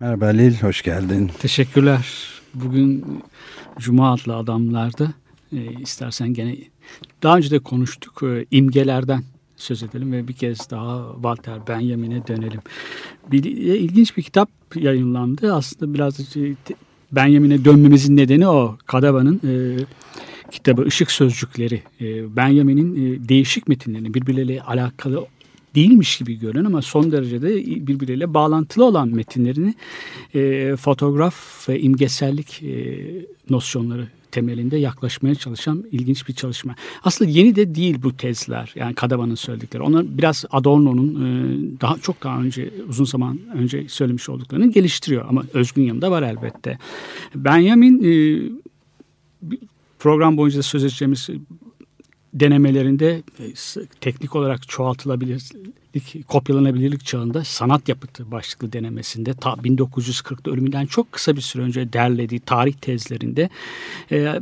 Merhaba Halil, hoş geldin. Teşekkürler. Bugün Cuma adlı adamlarda e, istersen gene daha önce de konuştuk e, imgelerden söz edelim ve bir kez daha Walter Benjamin'e dönelim. Bir, e, ilginç bir kitap yayınlandı. Aslında biraz şey, Benjamin'e dönmemizin nedeni o. Kadava'nın e, kitabı Işık Sözcükleri. E, Benjamin'in e, değişik metinlerini birbirleriyle alakalı değilmiş gibi görünen ama son derecede birbirleriyle bağlantılı olan metinlerini e, fotoğraf ve imgesellik e, nosyonları temelinde yaklaşmaya çalışan ilginç bir çalışma. Aslında yeni de değil bu tezler. Yani Kadava'nın söyledikleri. Onlar biraz Adorno'nun e, daha çok daha önce uzun zaman önce söylemiş olduklarını geliştiriyor ama özgün yanında var elbette. Benjamin e, program boyunca söz edeceğimiz denemelerinde e, teknik olarak çoğaltılabilirlik, kopyalanabilirlik çağında sanat yapıtı başlıklı denemesinde ta 1940'da ölümünden çok kısa bir süre önce derlediği tarih tezlerinde e,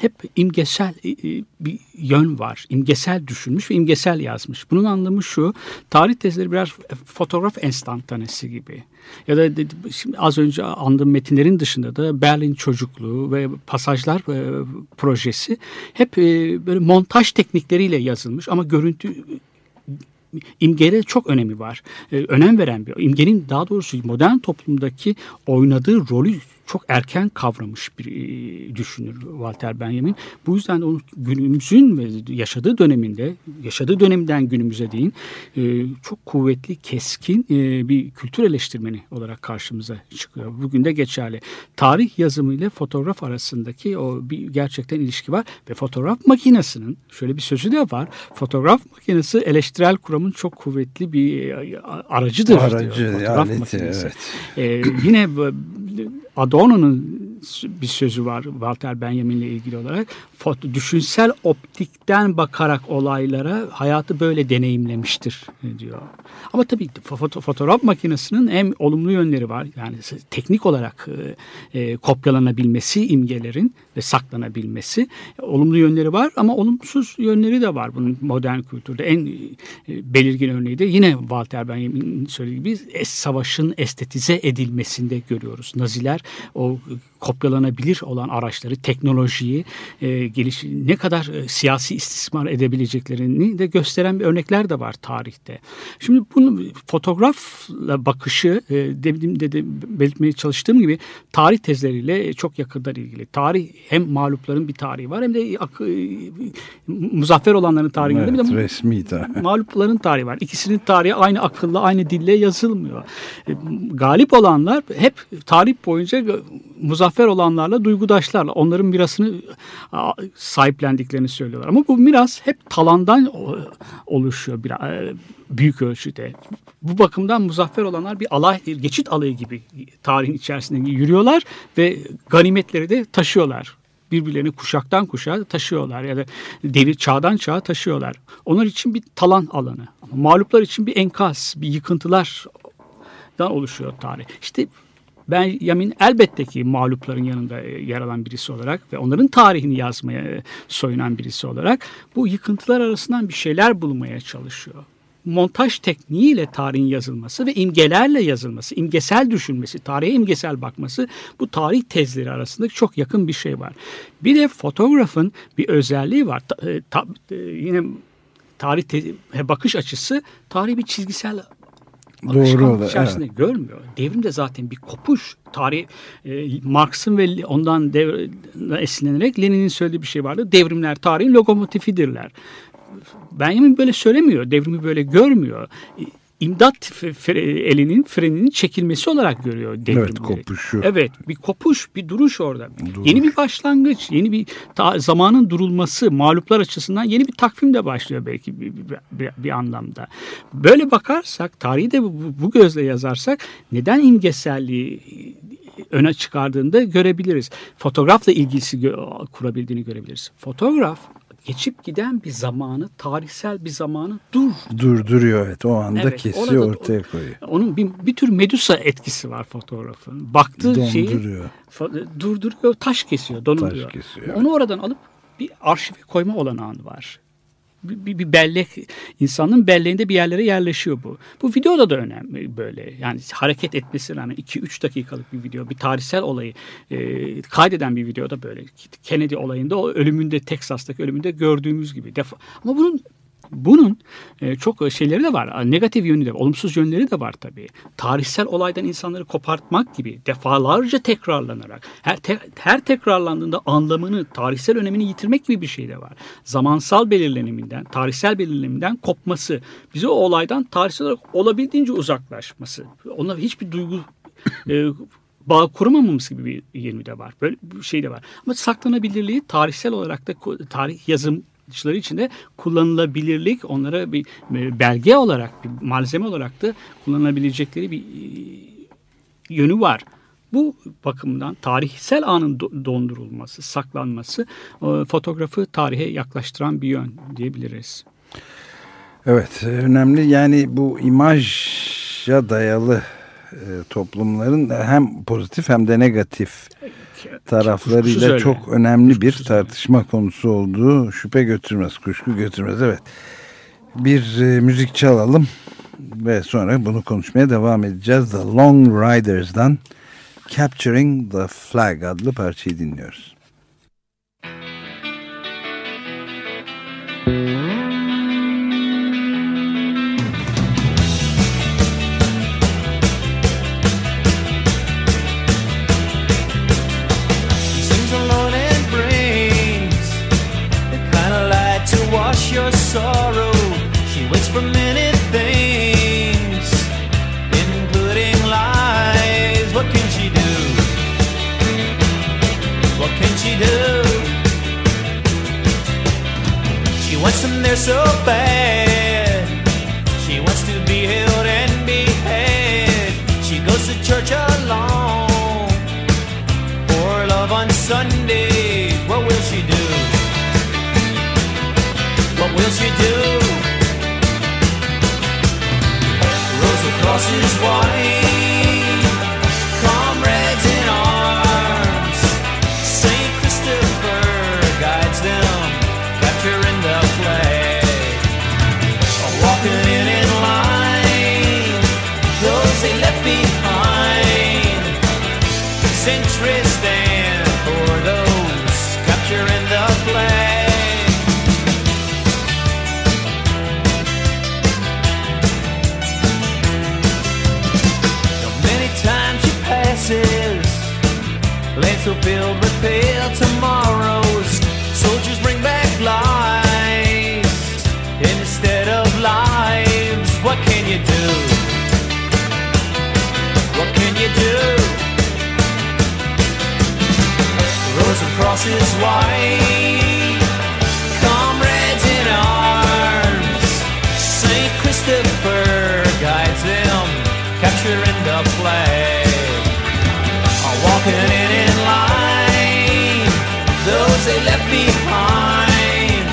hep imgesel e, e, bir yön var. İmgesel düşünmüş ve imgesel yazmış. Bunun anlamı şu, tarih tezleri birer fotoğraf enstantanesi gibi. Ya da şimdi az önce andığım metinlerin dışında da Berlin çocukluğu ve pasajlar e, projesi hep böyle montaj teknikleriyle yazılmış ama görüntü imgeye çok önemi var. Önem veren bir imgenin daha doğrusu modern toplumdaki oynadığı rolü çok erken kavramış bir e, düşünür Walter Benjamin. Bu yüzden de onun günümüzün ve yaşadığı döneminde, yaşadığı dönemden günümüze değin e, çok kuvvetli, keskin e, bir kültür eleştirmeni olarak karşımıza çıkıyor. Bugün de geçerli. Tarih yazımı ile fotoğraf arasındaki o bir gerçekten ilişki var ve fotoğraf makinesinin şöyle bir sözü de var. Fotoğraf makinesi eleştirel kuramın çok kuvvetli bir e, aracıdır Aracı, diyor. Fotoğraf aleti, makinesi. evet. Ee, yine Adorno'nun bir sözü var Walter Benjamin'le ilgili olarak. Düşünsel optikten bakarak olaylara hayatı böyle deneyimlemiştir e, diyor. Ama tabii foto, fotoğraf makinesinin hem olumlu yönleri var. Yani teknik olarak e, e, kopyalanabilmesi imgelerin ve saklanabilmesi olumlu yönleri var ama olumsuz yönleri de var bunun modern kültürde. En e, belirgin örneği de yine Walter Benjamin'in söylediği gibi es- savaşın estetize edilmesinde görüyoruz. Naziler o kopyalanabilir olan araçları, teknolojiyi e, geliş ne kadar e, siyasi istismar edebileceklerini de gösteren bir örnekler de var tarihte. Şimdi bunu fotoğrafla bakışı e, demin de, de belirtmeye çalıştığım gibi tarih tezleriyle çok yakından ilgili. Tarih hem mağlupların bir tarihi var hem de ak- e, muzaffer olanların tarihi var. Evet, Bir de resmi tarih. mağlupların tarihi var. İkisinin tarihi aynı akılla, aynı dille yazılmıyor. E, Galip olanlar hep tarih boyunca muzaffer olanlarla, duygudaşlarla onların mirasını sahiplendiklerini söylüyorlar. Ama bu miras hep talandan oluşuyor bir, e, büyük ölçüde. Bu bakımdan muzaffer olanlar bir alay, geçit alayı gibi tarihin içerisinde yürüyorlar ve ganimetleri de taşıyorlar birbirlerini kuşaktan kuşağa taşıyorlar ya da devir çağdan çağa taşıyorlar. Onlar için bir talan alanı. Ama mağluplar için bir enkaz, bir yıkıntılardan oluşuyor tarih. İşte ben Yamin elbette ki mağlupların yanında e, yer alan birisi olarak ve onların tarihini yazmaya e, soyunan birisi olarak bu yıkıntılar arasından bir şeyler bulmaya çalışıyor. Montaj tekniğiyle tarihin yazılması ve imgelerle yazılması, imgesel düşünmesi, tarihe imgesel bakması bu tarih tezleri arasında çok yakın bir şey var. Bir de fotoğrafın bir özelliği var. Ta- e, ta- yine tarih bakış açısı tarihi bir çizgisel Doğru, alışkanlık evet. içerisinde görmüyor. Devrimde zaten bir kopuş. Tarih e, Marx'ın ve ondan dev, esinlenerek Lenin'in söylediği bir şey vardı. Devrimler tarihin lokomotifidirler. Benjamin böyle söylemiyor. Devrimi böyle görmüyor. İmdat fre- elinin freninin çekilmesi olarak görüyor devrimi. Evet, kopuşu. Evet bir kopuş bir duruş orada. Duruş. Yeni bir başlangıç yeni bir ta- zamanın durulması mağluplar açısından yeni bir takvim de başlıyor belki bir, bir, bir, bir anlamda. Böyle bakarsak tarihi de bu, bu gözle yazarsak neden imgeselliği öne çıkardığında görebiliriz. Fotoğrafla ilgisi gö- kurabildiğini görebiliriz. Fotoğraf geçip giden bir zamanı, tarihsel bir zamanı dur. Durduruyor evet o anda Evet, kesiyor orada- ortaya koyuyor. Onun bir, bir tür Medusa etkisi var fotoğrafın. Baktığı şeyi Donduruyor. fa- durduruyor, taş kesiyor, donduruyor. Taş kesiyor, Onu oradan alıp bir arşive koyma olanağın var. Bir, bir, bellek, insanın belleğinde bir yerlere yerleşiyor bu. Bu videoda da önemli böyle. Yani hareket etmesi rağmen 2-3 dakikalık bir video, bir tarihsel olayı e, kaydeden bir videoda böyle. Kennedy olayında o ölümünde, Teksas'taki ölümünde gördüğümüz gibi. Defa. Ama bunun bunun e, çok şeyleri de var. Negatif yönü de, olumsuz yönleri de var tabii. Tarihsel olaydan insanları kopartmak gibi defalarca tekrarlanarak her te- her tekrarlandığında anlamını, tarihsel önemini yitirmek gibi bir şey de var. Zamansal belirleniminden, tarihsel belirleniminden kopması, bize o olaydan tarihsel olarak olabildiğince uzaklaşması. Ona hiçbir duygu e, bağ kuramamamız gibi bir yönü de var. Böyle bir şey de var. Ama saklanabilirliği tarihsel olarak da tarih yazım için de kullanılabilirlik onlara bir e, belge olarak bir malzeme olarak da kullanılabilecekleri bir e, yönü var. Bu bakımdan tarihsel anın do- dondurulması, saklanması e, fotoğrafı tarihe yaklaştıran bir yön diyebiliriz. Evet önemli yani bu imaja dayalı toplumların hem pozitif hem de negatif Taraflarıyla öyle. çok önemli bir tartışma konusu olduğu şüphe götürmez, kuşku götürmez. Evet. Bir e, müzik çalalım ve sonra bunu konuşmaya devam edeceğiz. The Long Riders'dan Capturing the Flag adlı parçayı dinliyoruz. Sorrow. She waits for many things, including lies. What can she do? What can she do? She wants them there so bad. She wants to be held and behead. She goes to church alone for love on Sunday. Will she do? Rows of crosses white, comrades in arms. Saint Christopher guides them, capturing the. Walking in in line, those they left behind. So filled tomorrows. Soldiers bring back lies instead of lives. What can you do? What can you do? Rows of crosses white, comrades in arms. Saint Christopher guides them, capturing the flag. Behind.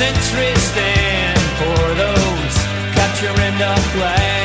Centuries stand for those capturing the flag.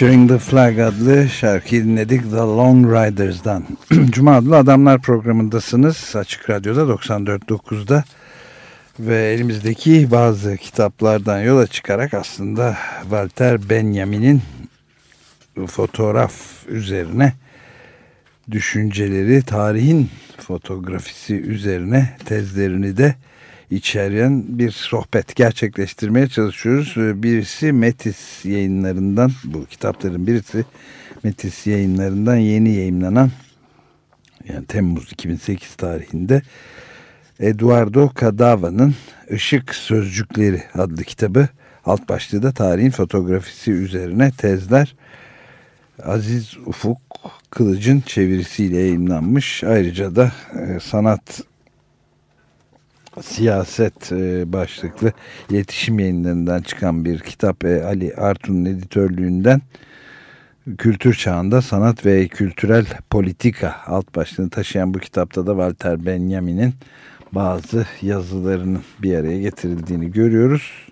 Capturing the Flag adlı şarkıyı dinledik The Long Riders'dan. Cuma adlı Adamlar programındasınız. Açık Radyo'da 94.9'da ve elimizdeki bazı kitaplardan yola çıkarak aslında Walter Benjamin'in fotoğraf üzerine düşünceleri, tarihin fotoğrafisi üzerine tezlerini de içeren bir sohbet gerçekleştirmeye çalışıyoruz. Birisi Metis yayınlarından, bu kitapların birisi Metis yayınlarından yeni yayınlanan, yani Temmuz 2008 tarihinde Eduardo Cadava'nın Işık Sözcükleri adlı kitabı. Alt başlığı da tarihin fotoğrafisi üzerine tezler. Aziz Ufuk Kılıç'ın çevirisiyle yayınlanmış. Ayrıca da e, sanat siyaset e, başlıklı iletişim yayınlarından çıkan bir kitap e, Ali Artun'un editörlüğünden kültür çağında sanat ve kültürel politika alt başlığını taşıyan bu kitapta da Walter Benjamin'in bazı yazılarının bir araya getirildiğini görüyoruz.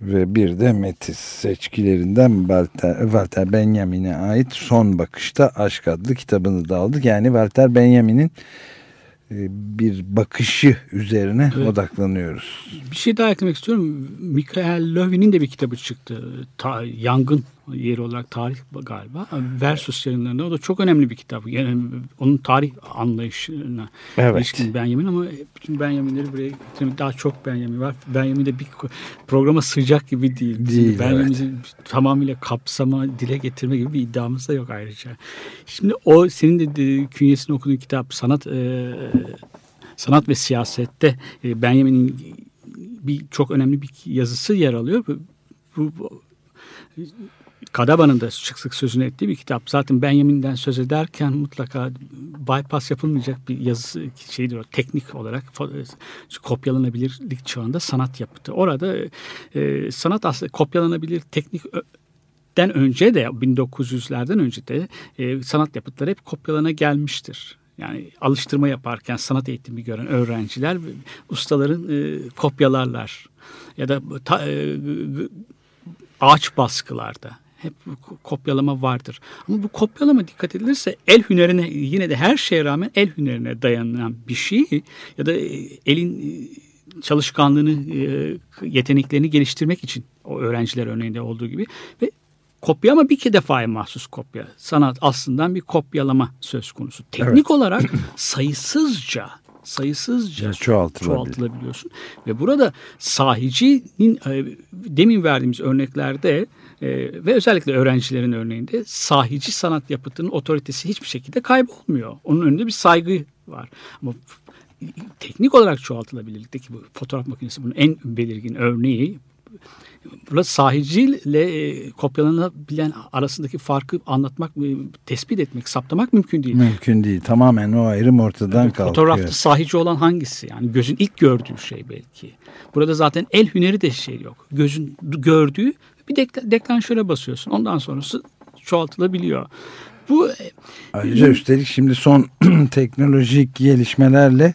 Ve bir de Metis seçkilerinden Walter, Benjamin'e ait Son Bakışta Aşk adlı kitabını da aldık. Yani Walter Benjamin'in bir bakışı üzerine evet. odaklanıyoruz. Bir şey daha eklemek istiyorum. Michael Löwin'in de bir kitabı çıktı. Ta, yangın yeri olarak tarih galiba. Versus yayınlarında. O da çok önemli bir kitap. Yani onun tarih anlayışına evet. ilişkin Benjamin ama bütün Benjamin'leri buraya getirmek daha çok Benjamin var. Benjamin de bir programa sıcak gibi değil. değil Benjamin'i evet. tamamıyla kapsama, dile getirme gibi bir iddiamız da yok ayrıca. Şimdi o senin de künyesini okuduğun kitap sanat e, sanat ve siyasette e, Benjamin'in bir çok önemli bir yazısı yer alıyor. Bu, bu Kadaba'nın da sık sık sözünü ettiği bir kitap. Zaten Benjamin'den söz ederken mutlaka bypass yapılmayacak bir yazısı şeydir o teknik olarak kopyalanabilirlik çağında sanat yapıtı. Orada e, sanat aslında kopyalanabilir teknik den önce de 1900'lerden önce de e, sanat yapıtları hep kopyalana gelmiştir. Yani alıştırma yaparken sanat eğitimi gören öğrenciler ustaların e, kopyalarlar ya da ta, e, ağaç baskılarda hep kopyalama vardır. Ama bu kopyalama dikkat edilirse el hünerine yine de her şeye rağmen el hünerine dayanan bir şey ya da e, elin e, çalışkanlığını, e, yeteneklerini geliştirmek için o öğrenciler örneğinde olduğu gibi ve kopya ama bir iki defaya mahsus kopya. Sanat aslında bir kopyalama söz konusu. Teknik evet. olarak sayısızca sayısızca çoğaltılabiliyorsun. Ve burada sahicinin demin verdiğimiz örneklerde e, ve özellikle öğrencilerin örneğinde sahici sanat yapıtının otoritesi hiçbir şekilde kaybolmuyor. Onun önünde bir saygı var. Ama teknik olarak çoğaltılabilirlikteki bu fotoğraf makinesi bunun en belirgin örneği. Burada sahiciyle e, kopyalanabilen arasındaki farkı anlatmak, e, tespit etmek, saptamak mümkün değil. Mümkün değil. Tamamen o ayrım ortadan evet, kalkıyor. Fotoğrafta sahici olan hangisi? Yani gözün ilk gördüğü şey belki. Burada zaten el hüneri de şey yok. Gözün gördüğü bir dekla, deklanşöre basıyorsun. Ondan sonrası çoğaltılabiliyor. Bu e, Ayrıca üstelik şimdi son teknolojik gelişmelerle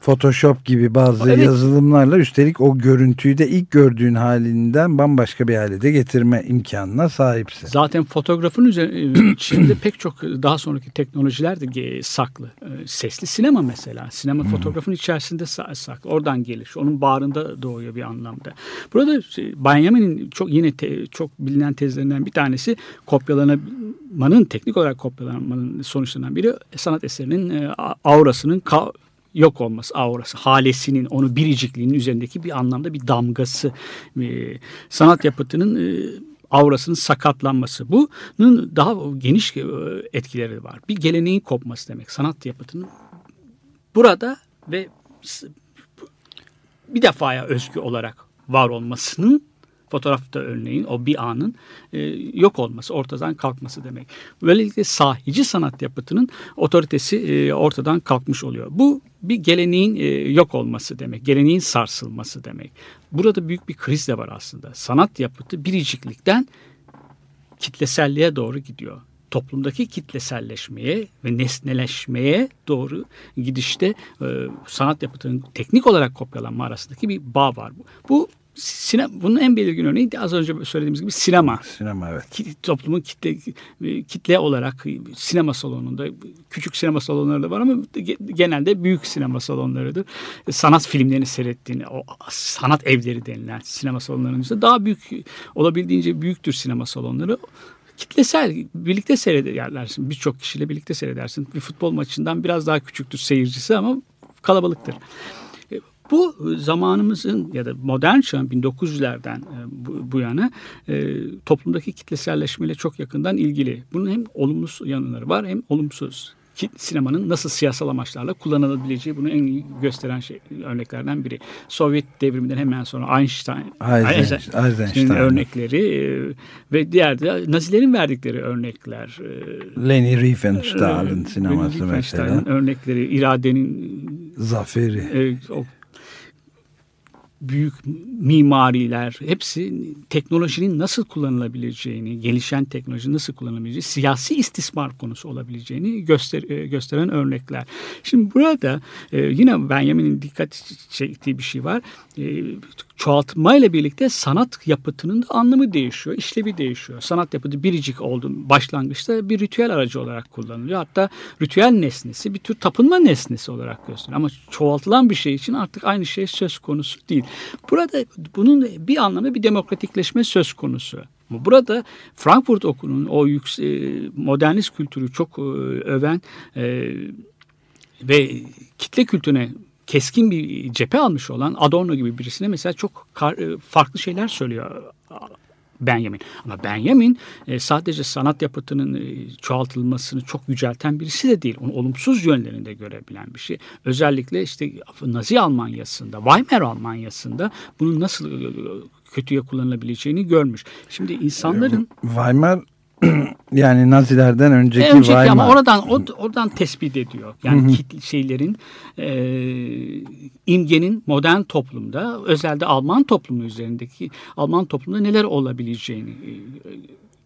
Photoshop gibi bazı evet. yazılımlarla üstelik o görüntüyü de ilk gördüğün halinden bambaşka bir hale de getirme imkanına sahipsin. Zaten fotoğrafın e, içinde pek çok daha sonraki teknolojiler de saklı. E, sesli sinema mesela. Sinema hmm. fotoğrafın içerisinde saklı. Oradan gelir. Onun bağrında doğuyor bir anlamda. Burada şey, Benjamin'in çok yine te, çok bilinen tezlerinden bir tanesi kopyalamanın teknik olarak kopyalanmanın sonuçlarından biri sanat eserinin e, aurasının yok olması aurası, halesinin, onu biricikliğinin üzerindeki bir anlamda bir damgası. E, sanat yapıtının e, aurasının sakatlanması. Bunun daha geniş e, etkileri var. Bir geleneğin kopması demek. Sanat yapıtının burada ve bir defaya özgü olarak var olmasının fotoğrafta örneğin o bir anın e, yok olması, ortadan kalkması demek. Böylelikle sahici sanat yapıtının otoritesi e, ortadan kalkmış oluyor. Bu bir geleneğin e, yok olması demek, geleneğin sarsılması demek. Burada büyük bir kriz de var aslında. Sanat yapıtı biriciklikten kitleselliğe doğru gidiyor toplumdaki kitleselleşmeye ve nesneleşmeye doğru gidişte e, sanat yapıtının teknik olarak kopyalanma arasındaki bir bağ var. Bu, Sinem, bunun en belirgin örneği az önce söylediğimiz gibi sinema. Sinema evet. Ki- Toplumun kitle kitle olarak sinema salonunda küçük sinema salonları da var ama ge- genelde büyük sinema salonlarıdır. Sanat filmlerini seyrettiğini, o sanat evleri denilen sinema salonlarının içinde daha büyük olabildiğince büyüktür sinema salonları. Kitlesel birlikte seyredersin. Birçok kişiyle birlikte seyredersin. Bir futbol maçından biraz daha küçüktür seyircisi ama kalabalıktır. Bu zamanımızın ya da modern çağın 1900'lerden e, bu, bu yana e, toplumdaki kitleselleşmeyle çok yakından ilgili. Bunun hem olumlu yanları var hem olumsuz. Ki sinemanın nasıl siyasal amaçlarla kullanılabileceği bunu en iyi gösteren şey, örneklerden biri. Sovyet devriminden hemen sonra Einstein, Eisenstein, Eisenstein. örnekleri e, ve diğer de Nazilerin verdikleri örnekler. e, Leni Riefenstahl'ın e, sineması Riefenstahl'ın mesela. örnekleri, iradenin Zaferi. e, o büyük mimariler hepsi teknolojinin nasıl kullanılabileceğini, gelişen teknoloji nasıl kullanılabileceğini, siyasi istismar konusu olabileceğini göster, e, gösteren örnekler. Şimdi burada e, yine Benjamin'in dikkat çektiği bir şey var. E, çoğaltmayla birlikte sanat yapıtının da anlamı değişiyor, işlevi değişiyor. Sanat yapıtı biricik oldu başlangıçta bir ritüel aracı olarak kullanılıyor. Hatta ritüel nesnesi bir tür tapınma nesnesi olarak gösteriliyor. Ama çoğaltılan bir şey için artık aynı şey söz konusu değil. Burada bunun bir anlamda bir demokratikleşme söz konusu. Burada Frankfurt Okulu'nun o yükse, modernist kültürü çok e, öven e, ve kitle kültürüne keskin bir cephe almış olan Adorno gibi birisine mesela çok e, farklı şeyler söylüyor Benjamin. Ama Benjamin e, sadece sanat yapıtının e, çoğaltılmasını çok yücelten birisi de değil. Onu olumsuz yönlerini de görebilen bir şey. Özellikle işte Nazi Almanyası'nda, Weimar Almanyası'nda bunun nasıl e, kötüye kullanılabileceğini görmüş. Şimdi insanların Weimar yani Nazilerden önceki, önceki Weimar. ama oradan o- oradan tespit ediyor. Yani kit- şeylerin e, imgenin modern toplumda özellikle Alman toplumu üzerindeki Alman toplumda neler olabileceğini e,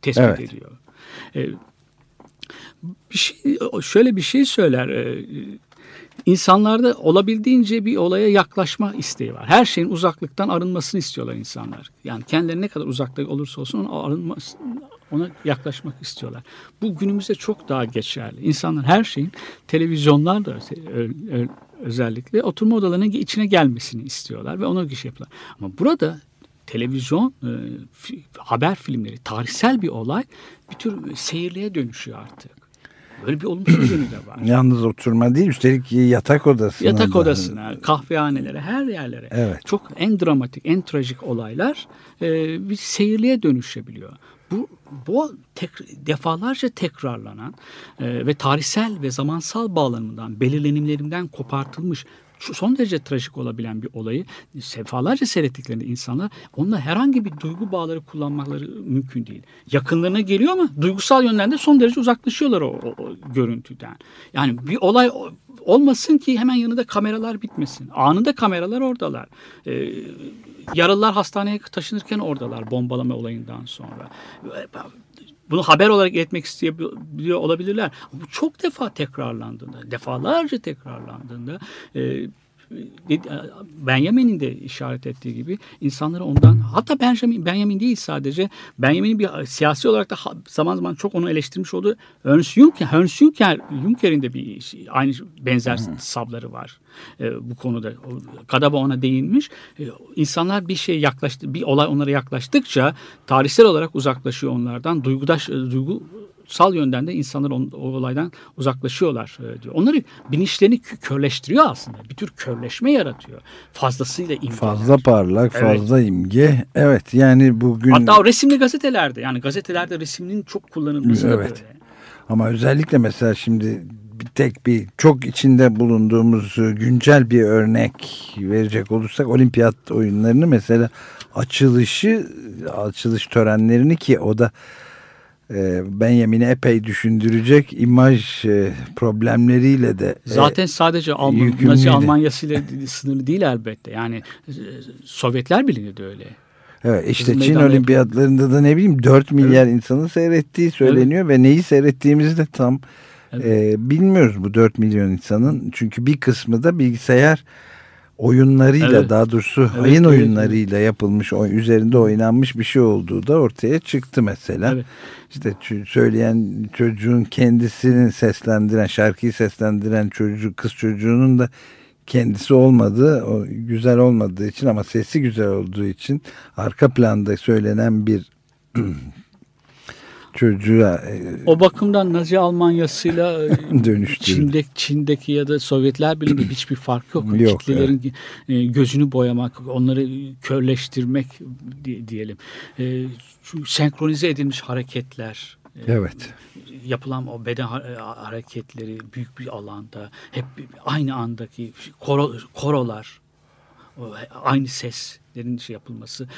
tespit Evet. ediyor. E, bir şey, şöyle bir şey söyler. E, insanlarda olabildiğince bir olaya yaklaşma isteği var. Her şeyin uzaklıktan arınmasını istiyorlar insanlar. Yani kendileri ne kadar uzakta olursa olsun arınması, ona yaklaşmak istiyorlar. Bu günümüzde çok daha geçerli. İnsanlar her şeyin televizyonlar da özellikle oturma odalarına içine gelmesini istiyorlar ve ona şey yapıyorlar. Ama burada televizyon e, haber filmleri tarihsel bir olay bir tür seyirliğe dönüşüyor artık. Böyle bir olumsuz yönü de var. Yalnız oturma değil üstelik yatak odasına. Yatak da- odasına, kahvehanelere, her yerlere. Evet. Çok en dramatik, en trajik olaylar e, bir seyirliğe dönüşebiliyor. Bu, bu tek, defalarca tekrarlanan e, ve tarihsel ve zamansal bağlamından, belirlenimlerinden kopartılmış son derece trajik olabilen bir olayı sefalarca seyrettiklerinde insanlar onunla herhangi bir duygu bağları kullanmaları mümkün değil. Yakınlarına geliyor ama duygusal yönden de son derece uzaklaşıyorlar o, o- o görüntüden. Yani bir olay olmasın ki hemen yanında kameralar bitmesin. Anında kameralar oradalar. Ee, yaralılar hastaneye taşınırken oradalar bombalama olayından sonra. Bunu haber olarak iletmek isteyebiliyor olabilirler. Bu çok defa tekrarlandığında, defalarca tekrarlandığında e, Benjamin'in de işaret ettiği gibi insanları ondan hatta Benjamin, Benjamin değil sadece Benjamin'in bir siyasi olarak da zaman zaman çok onu eleştirmiş olduğu Ernst Juncker, Ernst Juncker, Juncker'in de bir şey, aynı benzer sabları var e, bu konuda. Kadaba ona değinmiş. E, insanlar bir şey yaklaştı, bir olay onlara yaklaştıkça tarihsel olarak uzaklaşıyor onlardan. Duygudaş, duygu sal yönden de insanlar on, o olaydan uzaklaşıyorlar e, diyor. Onları bilinçlerini kö- körleştiriyor aslında. Bir tür körleşme yaratıyor. Fazlasıyla imge. Fazla parlak, Evet. fazla imge. Evet yani bugün Hatta o resimli gazetelerde yani gazetelerde resminin çok kullanılması da Evet. böyle. ama özellikle mesela şimdi bir tek bir çok içinde bulunduğumuz e, güncel bir örnek verecek olursak olimpiyat oyunlarını mesela açılışı açılış törenlerini ki o da e, Benjamin'i epey düşündürecek imaj e, problemleriyle de e, Zaten sadece Alman. Nazi Almanyası ile sınırlı değil elbette. Yani e, Sovyetler Birliği de öyle. Evet işte Bizim Çin olimpiyatlarında da ne bileyim 4 milyar insanın seyrettiği söyleniyor ve neyi seyrettiğimizi de tam Evet. e, bilmiyoruz bu 4 milyon insanın. Çünkü bir kısmı da bilgisayar oyunlarıyla Evet. daha doğrusu Evet, hain evet. oyunlarıyla yapılmış, oy- üzerinde oynanmış bir şey olduğu da ortaya çıktı mesela. Evet. İşte söyleyen çocuğun kendisini seslendiren, şarkıyı seslendiren çocuk, kız çocuğunun da kendisi olmadığı, o güzel olmadığı için ama sesi güzel olduğu için arka planda söylenen bir çocuğa e, O bakımdan Nazi Almanyası'yla e, Dönüştürüldü. Çin'de, Çin'deki ya da Sovyetler Birliği'nde hiçbir fark yok. Yok, Kitlelerin e, gözünü boyamak, onları körleştirmek di- diyelim. E, senkronize edilmiş hareketler, evet. yapılan o beden ha- hareketleri büyük bir alanda, hep aynı andaki koro, korolar, aynı seslerin şey yapılması,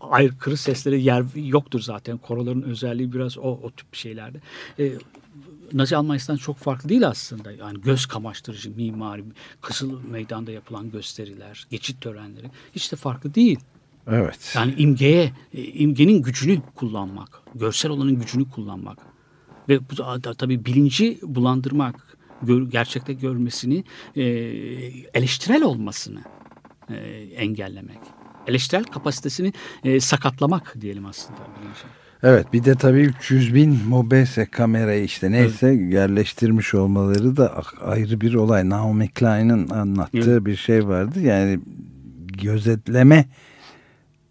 aykırı seslere yer yoktur zaten. Koroların özelliği biraz o, o tip şeylerde. E, Nazi Almanya'sından çok farklı değil aslında. Yani göz kamaştırıcı mimari, Kızıl Meydan'da yapılan gösteriler, geçit törenleri hiç de farklı değil. Evet. Yani imgeye, e, imgenin gücünü kullanmak, görsel olanın gücünü kullanmak ve bu da- tabii bilinci bulandırmak, gör- gerçekte görmesini, e, eleştirel olmasını e, engellemek. Eleştirel kapasitesini e, sakatlamak diyelim aslında bilincin. Evet bir de tabii 300 bin Mobese kamerayı işte neyse yerleştirmiş olmaları da ayrı bir olay. Naomi Klein'in anlattığı Evet. bir şey vardı. Yani gözetleme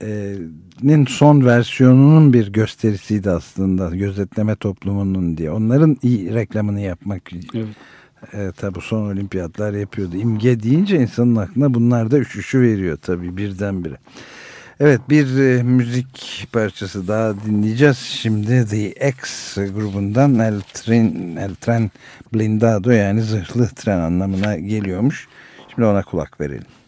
e, nin son versiyonunun bir gösterisiydi aslında gözetleme toplumunun diye. Onların iyi reklamını yapmak Evet. E, tabi son olimpiyatlar yapıyordu. İmge deyince insanın aklına bunlar da üşüşü veriyor tabi birdenbire. Evet bir e, müzik parçası daha dinleyeceğiz. Şimdi The X grubundan El Tren, El Tren Blindado yani zırhlı tren anlamına geliyormuş. Şimdi ona kulak verelim.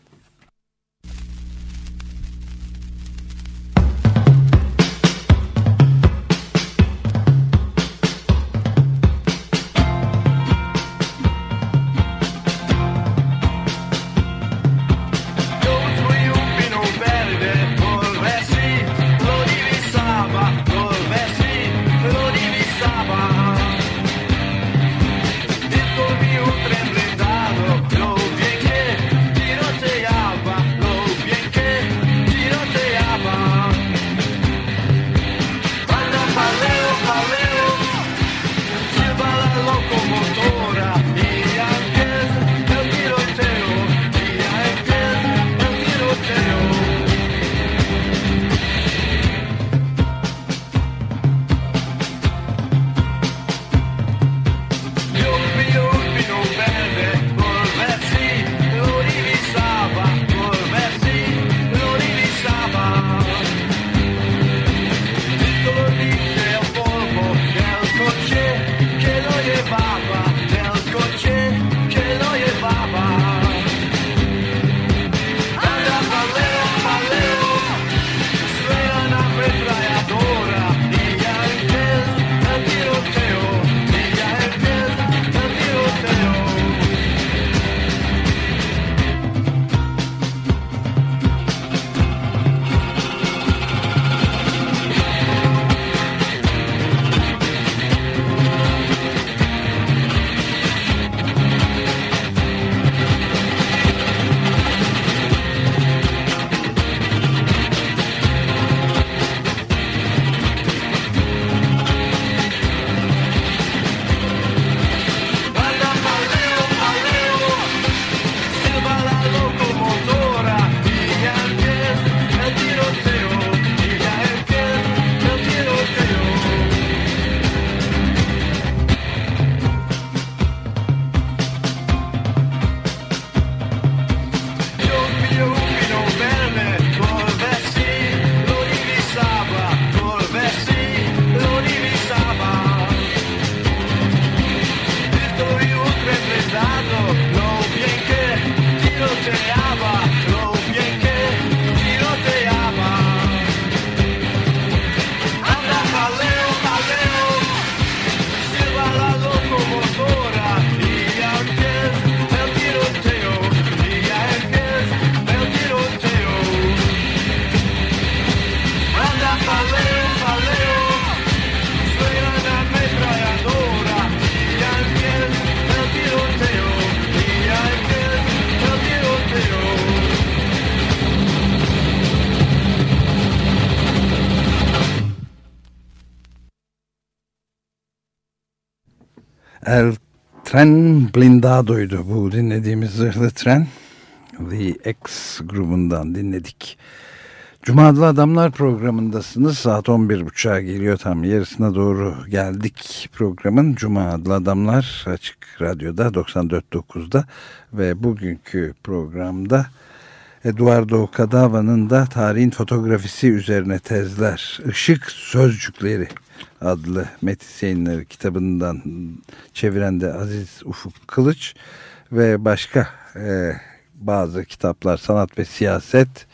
El Tren Blindado'ydu bu dinlediğimiz zırhlı tren. The X grubundan dinledik. Cuma Adamlar programındasınız. Saat 11.30'a geliyor tam yarısına doğru geldik programın. Cuma Adamlar Açık Radyo'da 94.9'da ve bugünkü programda Eduardo Cadava'nın da tarihin fotografisi üzerine tezler, ışık sözcükleri adlı Metis Yayınları kitabından çeviren de Aziz Ufuk Kılıç ve başka e, bazı kitaplar sanat ve siyaset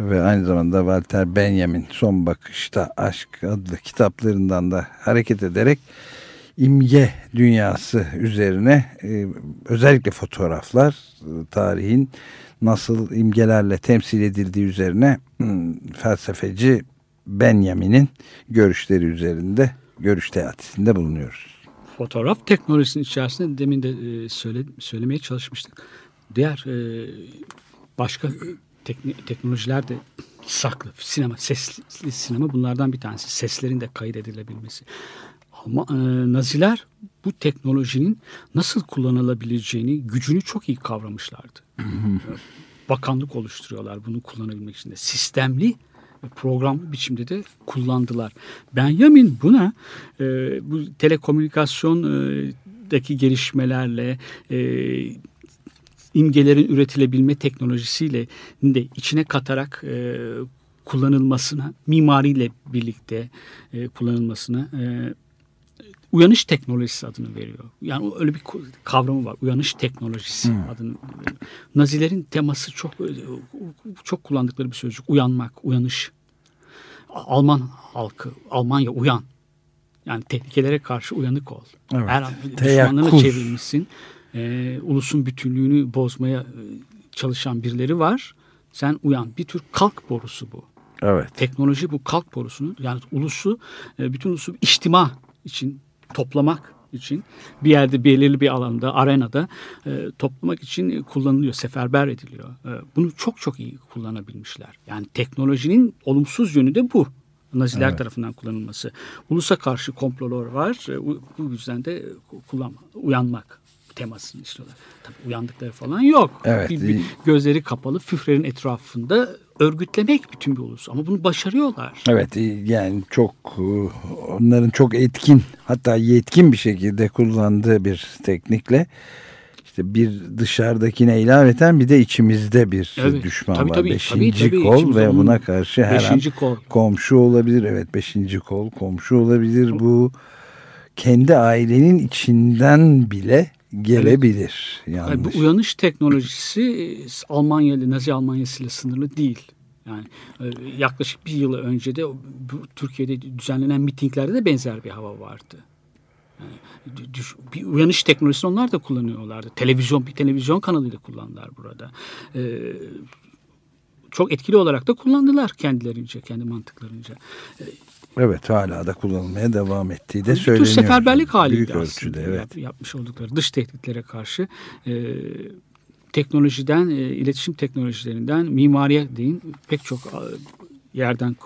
ve aynı zamanda Walter Benjamin Son Bakışta Aşk adlı kitaplarından da hareket ederek imge dünyası üzerine e, özellikle fotoğraflar e, tarihin nasıl imgelerle temsil edildiği üzerine hmm, felsefeci Benjamin'in görüşleri üzerinde görüş teatisinde bulunuyoruz. Fotoğraf teknolojisinin içerisinde demin de e, söyle, söylemeye çalışmıştık. Diğer e, başka tekni- teknolojiler de saklı. Sinema, sesli sinema bunlardan bir tanesi. Seslerin de kaydedilebilmesi. Ama e, Naziler bu teknolojinin nasıl kullanılabileceğini, gücünü çok iyi kavramışlardı. Bakanlık oluşturuyorlar bunu kullanabilmek için de. Sistemli programlı biçimde de kullandılar. Benjamin buna e, bu telekomünikasyondaki gelişmelerle e, imgelerin üretilebilme teknolojisiyle de içine katarak e, kullanılmasına, mimariyle birlikte e, kullanılmasına e, uyanış teknolojisi adını veriyor. Yani öyle bir kavramı var. Uyanış teknolojisi adını veriyor. Nazilerin teması çok çok kullandıkları bir sözcük. Uyanmak, uyanış. Alman halkı, Almanya uyan. Yani tehlikelere karşı uyanık ol. Evet. Her an Teyakkuz. düşmanlığını çevirmişsin. Ee, ulusun bütünlüğünü bozmaya e, çalışan birileri var. Sen uyan. Bir tür kalk borusu bu. Evet. Teknoloji bu kalk borusunun yani ulusu e, bütün ulusu içtima için toplamak için bir yerde belirli bir alanda arenada e, toplamak için kullanılıyor seferber ediliyor. E, bunu çok çok iyi kullanabilmişler. Yani teknolojinin olumsuz yönü de bu. Naziler tarafından kullanılması. Ulusa karşı komplolar var. E, bu yüzden de kullan uyanmak temasını işliyorlar. Tabii uyandıkları falan yok. Evet. Bir- bir gözleri kapalı führerin etrafında örgütlemek bütün bir ulus. Ama bunu başarıyorlar. Evet yani çok e, onların çok etkin hatta yetkin bir şekilde kullandığı bir teknikle işte bir dışarıdakine ilaveten bir de içimizde bir Evet, düşman tabii, var. tabii, beşinci tabii, tabii, kol içimizde ve buna karşı her an kol. komşu olabilir. Evet beşinci kol komşu olabilir. Bu kendi ailenin içinden bile gelebilir. Yani Yanlış. bu uyanış teknolojisi e, Almanya ile Nazi Almanyası ile sınırlı değil. Yani e, yaklaşık bir yıl önce de Türkiye'de düzenlenen mitinglerde de benzer bir hava vardı. Yani düş- bir uyanış teknolojisini onlar da kullanıyorlardı. Televizyon bir televizyon kanalıyla kullandılar burada. E, çok etkili olarak da kullandılar kendilerince, kendi mantıklarınca. Evet hala da kullanılmaya devam ettiği de bir söyleniyor. seferberlik haliydi Büyük ölçüde evet. yapmış oldukları dış tehditlere karşı e, teknolojiden, e, iletişim teknolojilerinden, mimariye deyin pek çok e, yerden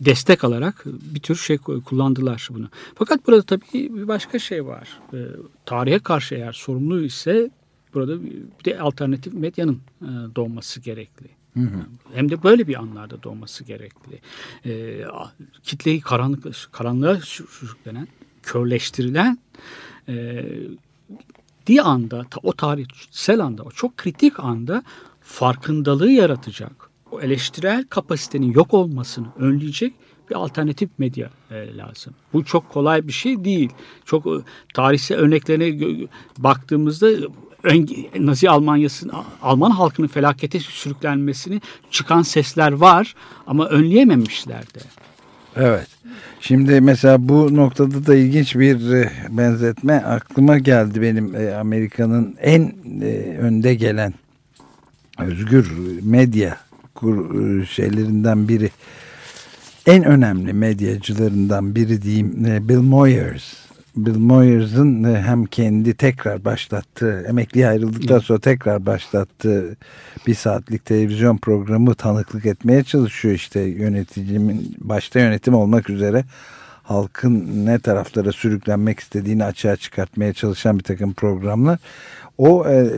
destek alarak bir tür şey ku- kullandılar bunu. Fakat burada tabii bir başka şey var. E, tarihe karşı eğer sorumlu ise burada bir de alternatif medyanın e, doğması gerekli. Hem de böyle bir anlarda doğması gerekli. E, kitleyi karanlık, karanlığa sürüklenen, körleştirilen e, diye anda, o tarihsel anda, o çok kritik anda farkındalığı yaratacak, o eleştirel kapasitenin yok olmasını önleyecek bir alternatif medya e, lazım. Bu çok kolay bir şey değil. Çok e, tarihsel örneklerine baktığımızda Nazi Almanya'sının Alman halkının felakete sürüklenmesini çıkan sesler var ama önleyememişler de. Evet. Şimdi mesela bu noktada da ilginç bir e, benzetme aklıma geldi benim e, Amerika'nın en e, önde gelen özgür medya şeylerinden biri en önemli medyacılarından biri diyeyim Bill Moyers. Bill Moyers'ın e, hem kendi tekrar başlattığı, emekliye ayrıldıktan sonra tekrar başlattığı bir saatlik televizyon programı tanıklık etmeye çalışıyor işte yöneticimin başta yönetim olmak üzere halkın ne taraflara sürüklenmek istediğini açığa çıkartmaya çalışan bir takım programlar. O e,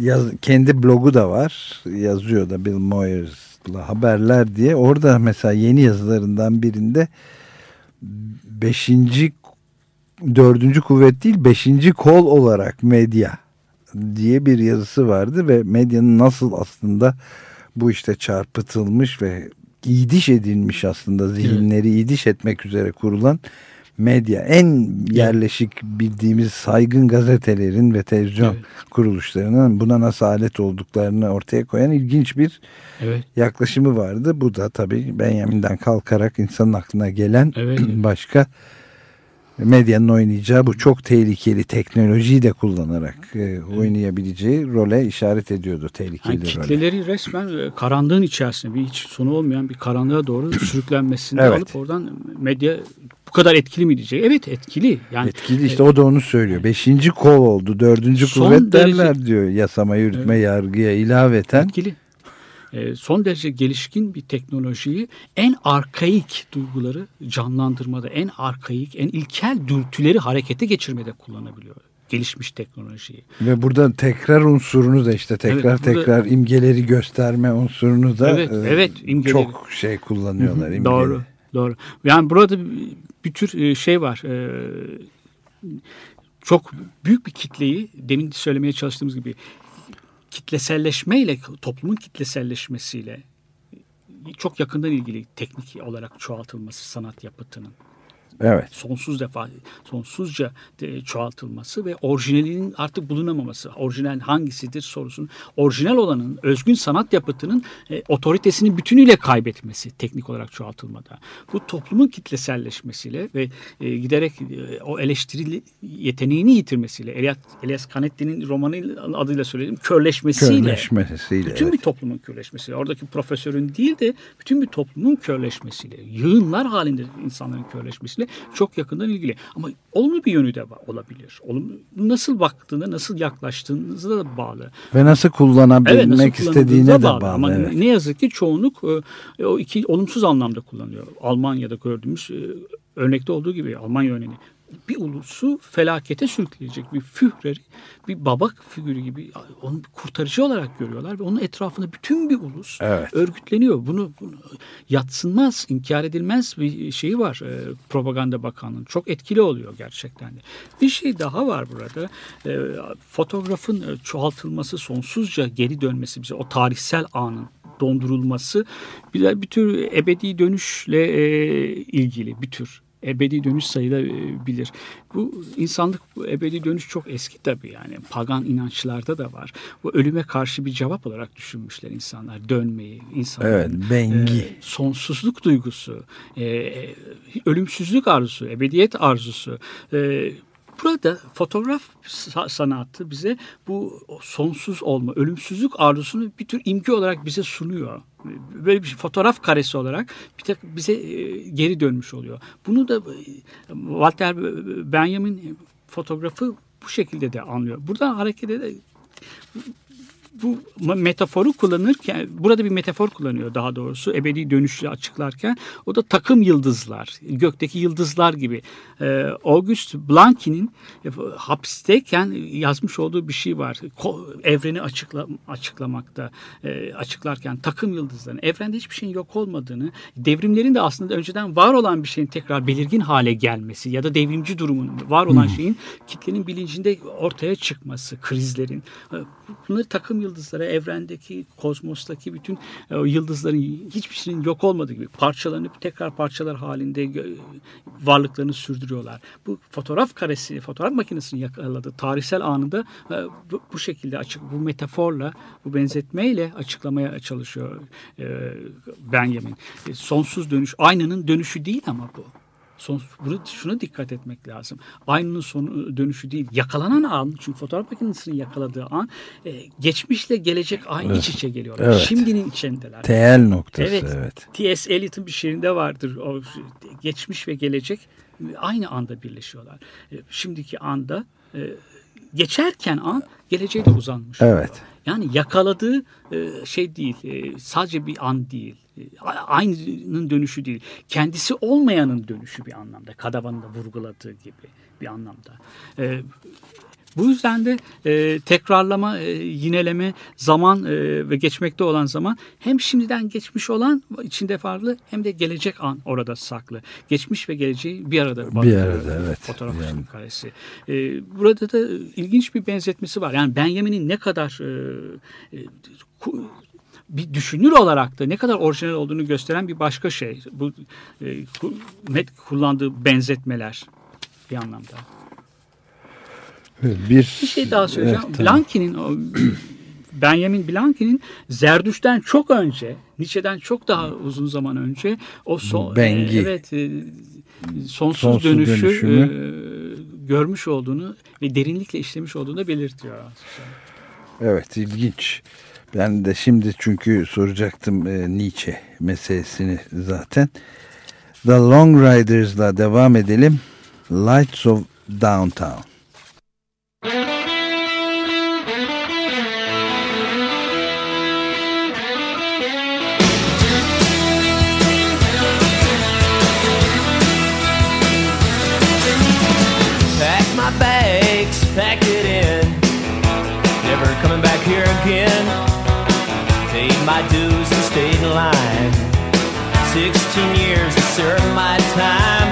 yaz, kendi blogu da var. Yazıyor da Bill Moyers'la haberler diye. Orada mesela yeni yazılarından birinde beşinci dördüncü kuvvet değil beşinci kol olarak medya diye bir yazısı vardı ve medyanın nasıl aslında bu işte çarpıtılmış ve idiş edilmiş aslında zihinleri idiş etmek üzere kurulan medya en yerleşik bildiğimiz saygın gazetelerin ve televizyon Evet. kuruluşlarının buna nasıl alet olduklarını ortaya koyan ilginç bir Evet. yaklaşımı vardı. Bu da tabii Benjamin'den kalkarak insanın aklına gelen Evet. başka medyanın oynayacağı bu çok tehlikeli teknolojiyi de kullanarak e, oynayabileceği role işaret ediyordu tehlikeli Yani role. kitleleri resmen e, karanlığın içerisinde bir hiç sonu olmayan bir karanlığa doğru sürüklenmesini Evet. alıp oradan medya bu kadar etkili mi diyecek? Evet etkili. Yani Etkili işte o da onu söylüyor. Beşinci kol oldu. Dördüncü kuvvet derece- derler diyor yasama yürütme yargıya ilaveten. etkili. E, son derece gelişkin bir teknolojiyi en arkaik duyguları canlandırmada, en arkaik, en ilkel dürtüleri harekete geçirmede kullanabiliyor. Gelişmiş teknolojiyi. Ve burada tekrar unsurunu da işte tekrar Evet, burada- tekrar imgeleri gösterme unsurunu da Evet, e, evet, imgeleri. çok şey kullanıyorlar. imgeleri. Doğru, doğru. Yani burada bir tür e, şey var. e, Çok büyük bir kitleyi demin söylemeye çalıştığımız gibi kitleselleşmeyle, toplumun kitleselleşmesiyle çok yakından ilgili teknik olarak çoğaltılması sanat yapıtının Evet. sonsuz defa sonsuzca de çoğaltılması ve orijinalinin artık bulunamaması. Orijinal hangisidir sorusunun orijinal olanın özgün sanat yapıtının e, otoritesini bütünüyle kaybetmesi teknik olarak çoğaltılmada. Bu toplumun kitleselleşmesiyle ve e, giderek e, o eleştiri yeteneğini yitirmesiyle Elias, Elias Canetti'nin romanı adıyla söyledim körleşmesiyle Körleşmesiyle. bütün evet. bir toplumun körleşmesiyle, oradaki profesörün değil de bütün bir toplumun körleşmesiyle, yığınlar halinde insanların körleşmesiyle çok yakından ilgili. Ama olumlu bir yönü de olabilir. Olumlu, nasıl baktığında, nasıl yaklaştığınıza da bağlı. Ve nasıl kullanabilmek Evet, nasıl istediğine de kullanıldığına bağlı. Ama evet. ne yazık ki çoğunluk e, o iki olumsuz anlamda kullanıyor. Almanya'da gördüğümüz e, örnekte olduğu gibi Almanya örneğini bir ulusu felakete sürükleyecek bir Führer'i bir baba figürü gibi onu bir kurtarıcı olarak görüyorlar ve onun etrafında bütün bir ulus Evet. örgütleniyor. Bunu, bunu yatsınmaz, inkar edilmez bir şeyi var e, propaganda bakanlığının. Çok etkili oluyor gerçekten de. Bir şey daha var burada. E, fotoğrafın e, çoğaltılması, sonsuzca geri dönmesi bize o tarihsel anın dondurulması bir, bir tür ebedi dönüşle e, ilgili bir tür ebedi dönüş sayılabilir. Bu insanlık bu ebedi dönüş çok eski tabii yani pagan inançlarda da var. Bu ölüme karşı bir cevap olarak düşünmüşler insanlar dönmeyi, insanların Evet, bengi. e, sonsuzluk duygusu, e, e, ölümsüzlük arzusu, ebediyet arzusu. E, burada fotoğraf sa- sanatı bize bu sonsuz olma, ölümsüzlük arzusunu bir tür imge olarak bize sunuyor. Böyle bir fotoğraf karesi olarak bir tek bize e, geri dönmüş oluyor. Bunu da e, Walter Benjamin fotoğrafı bu şekilde de anlıyor. Buradan hareket ederek bu metaforu kullanırken burada bir metafor kullanıyor daha doğrusu ebedi dönüşü açıklarken. O da takım yıldızlar gökteki yıldızlar gibi. Ee, Auguste Blanqui'nin e, hapisteyken yazmış olduğu bir şey var. Ko- evreni açıkla, açıklamakta e, açıklarken takım yıldızların evrende hiçbir şeyin yok olmadığını devrimlerin de aslında önceden var olan bir şeyin tekrar belirgin hale gelmesi ya da devrimci durumun var olan şeyin kitlenin bilincinde ortaya çıkması krizlerin. E, bunları takım yıldızlara evrendeki kozmostaki bütün e, o yıldızların hiçbir şeyin yok olmadığı gibi parçalanıp tekrar parçalar halinde varlıklarını sürdürüyorlar. Bu fotoğraf karesi, fotoğraf makinesinin yakaladığı tarihsel anında e, bu, şekilde açık, bu metaforla, bu benzetmeyle açıklamaya çalışıyor e, Benjamin. Sonsuz dönüş, aynanın dönüşü değil ama bu. Son, bunu, şuna dikkat etmek lazım. Aynanın sonu dönüşü değil. Yakalanan an, çünkü fotoğraf makinesinin yakaladığı an e, geçmişle gelecek aynı iç içe geliyorlar. Evet. Şimdinin içindeler. TL noktası Evet. evet. T.S. Eliot'un bir şiirinde vardır. O geçmiş ve gelecek aynı anda birleşiyorlar. E, Şimdiki anda e, geçerken an geleceğe de uzanmış. Evet. Yani yakaladığı e, şey değil, e, sadece bir an değil. Aynının dönüşü değil. Kendisi olmayanın dönüşü bir anlamda. Kadavanın da vurguladığı gibi bir anlamda. E, bu yüzden de e, tekrarlama, e, yineleme, zaman e, ve geçmekte olan zaman hem şimdiden geçmiş olan içinde farklı hem de gelecek an orada saklı. Geçmiş ve geleceği bir arada barındırıyor arada, evet. Fotoğraf Yani. karesi. E, burada da ilginç bir benzetmesi var. Yani Benjamin'in ne kadar e, e, bir düşünür olarak da ne kadar orijinal olduğunu gösteren bir başka şey. Bu e, met kullandığı benzetmeler bir anlamda. Bir, Bir şey daha söyleyeceğim. Evet, tamam. Blanky'nin o Benjamin Blanky'nin Zerdüş'ten çok önce, Nietzsche'den çok daha uzun zaman önce o son, Bengi. e, evet e, sonsuz, Sonsuz dönüşü dönüşümü. e, görmüş olduğunu ve derinlikle işlemiş olduğunu belirtiyor. Evet ilginç. Ben de şimdi çünkü soracaktım e, Nietzsche meselesini zaten. The Long Riders'la devam edelim. Lights of Downtown. Line. 16 years I served my time.